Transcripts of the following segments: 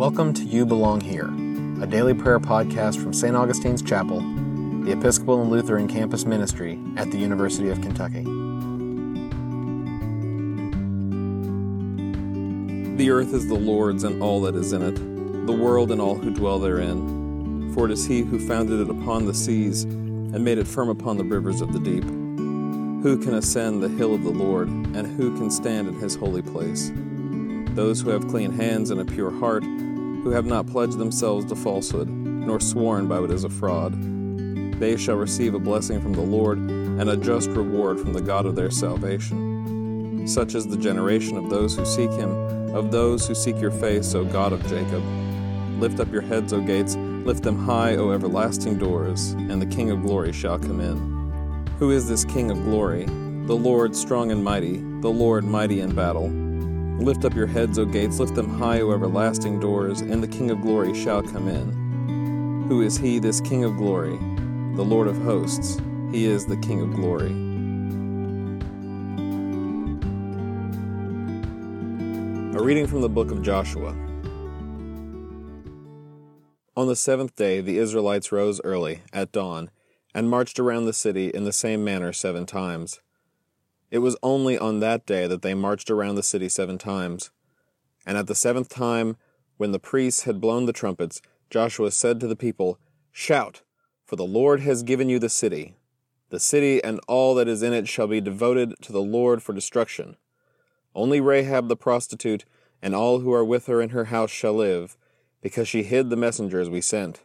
Welcome to You Belong Here, a daily prayer podcast from St. Augustine's Chapel, the Episcopal and Lutheran campus ministry at the University of Kentucky. The earth is the Lord's and all that is in it, the world and all who dwell therein. For it is He who founded it upon the seas and made it firm upon the rivers of the deep. Who can ascend the hill of the Lord, and who can stand in His holy place? Those who have clean hands and a pure heart, who have not pledged themselves to falsehood, nor sworn by what is a fraud. They shall receive a blessing from the Lord, and a just reward from the God of their salvation. Such is the generation of those who seek him, of those who seek your face, O God of Jacob. Lift up your heads, O gates, lift them high, O everlasting doors, and the King of glory shall come in. Who is this King of glory? The Lord strong and mighty, the Lord mighty in battle. Lift up your heads, O gates, lift them high, O everlasting doors, and the King of glory shall come in. Who is he, this King of glory? The Lord of hosts. He is the King of glory. A reading from the book of Joshua. On the seventh day, the Israelites rose early, at dawn, and marched around the city in the same manner seven times. It was only on that day that they marched around the city seven times. And at the seventh time, when the priests had blown the trumpets, Joshua said to the people, Shout, for the Lord has given you the city. The city and all that is in it shall be devoted to the Lord for destruction. Only Rahab the prostitute and all who are with her in her house shall live, because she hid the messengers we sent.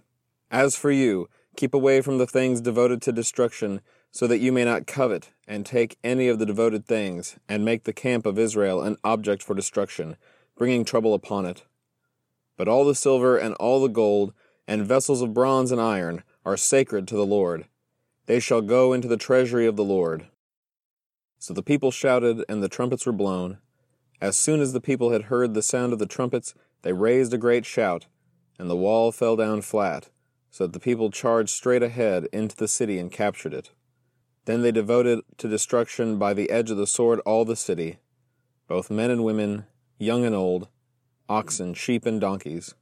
As for you, keep away from the things devoted to destruction, so that you may not covet and take any of the devoted things, and make the camp of Israel an object for destruction, bringing trouble upon it. But all the silver and all the gold, and vessels of bronze and iron, are sacred to the Lord. They shall go into the treasury of the Lord. So the people shouted, and the trumpets were blown. As soon as the people had heard the sound of the trumpets, they raised a great shout, and the wall fell down flat, so that the people charged straight ahead into the city and captured it. Then they devoted to destruction by the edge of the sword all the city, both men and women, young and old, oxen, sheep, and donkeys.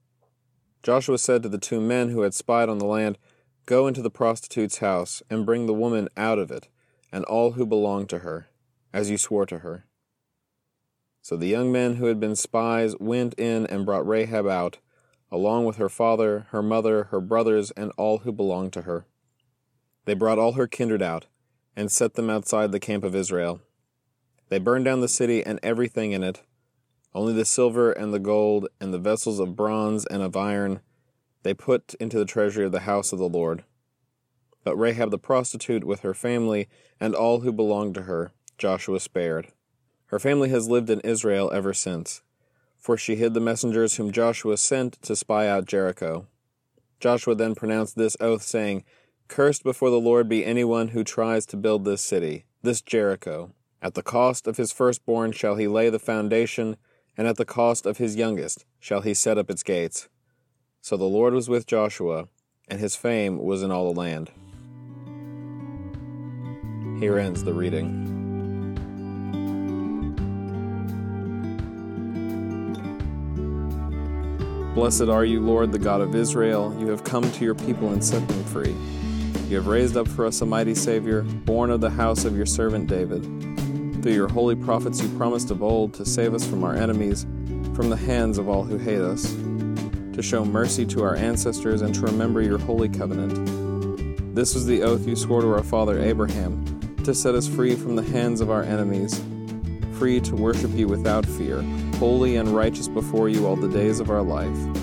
Joshua said to the two men who had spied on the land, Go into the prostitute's house, and bring the woman out of it, and all who belong to her, as you swore to her. So the young men who had been spies went in and brought Rahab out, along with her father, her mother, her brothers, and all who belonged to her. They brought all her kindred out and set them outside the camp of Israel. They burned down the city and everything in it, only the silver and the gold and the vessels of bronze and of iron they put into the treasury of the house of the Lord. But Rahab the prostitute with her family and all who belonged to her, Joshua spared. Her family has lived in Israel ever since, for she hid the messengers whom Joshua sent to spy out Jericho. Joshua then pronounced this oath, saying, Cursed before the Lord be anyone who tries to build this city, this Jericho. At the cost of his firstborn shall he lay the foundation, and at the cost of his youngest shall he set up its gates. So the Lord was with Joshua, and his fame was in all the land. Here ends the reading. Blessed are you, Lord, the God of Israel. You have come to your people and set them free. You have raised up for us a mighty Savior, born of the house of your servant David. Through your holy prophets, you promised of old to save us from our enemies, from the hands of all who hate us, to show mercy to our ancestors, and to remember your holy covenant. This was the oath you swore to our father Abraham, to set us free from the hands of our enemies, free to worship you without fear, holy and righteous before you all the days of our life.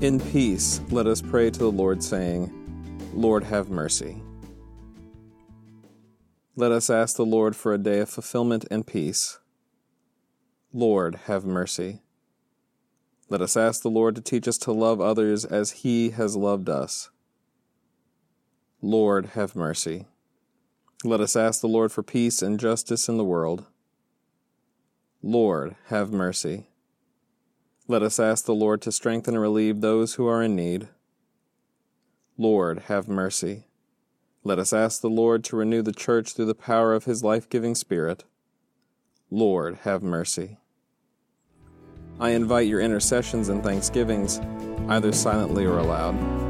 In peace, let us pray to the Lord, saying, Lord, have mercy. Let us ask the Lord for a day of fulfillment and peace. Lord, have mercy. Let us ask the Lord to teach us to love others as He has loved us. Lord, have mercy. Let us ask the Lord for peace and justice in the world. Lord, have mercy. Let us ask the Lord to strengthen and relieve those who are in need. Lord, have mercy. Let us ask the Lord to renew the church through the power of his life giving Spirit. Lord, have mercy. I invite your intercessions and thanksgivings, either silently or aloud.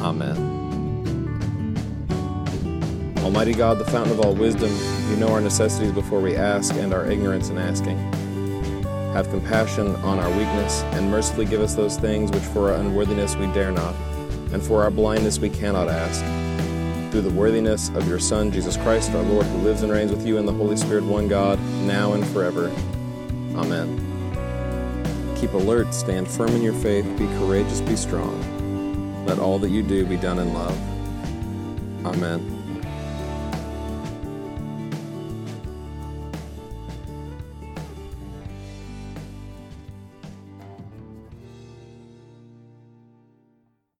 Amen. Almighty God, the fountain of all wisdom, you know our necessities before we ask and our ignorance in asking. Have compassion on our weakness, and mercifully give us those things which for our unworthiness we dare not, and for our blindness we cannot ask. Through the worthiness of your Son, Jesus Christ, our Lord, who lives and reigns with you in the Holy Spirit, one God, now and forever. Amen. Keep alert, stand firm in your faith, be courageous, be strong. Let all that you do be done in love. Amen.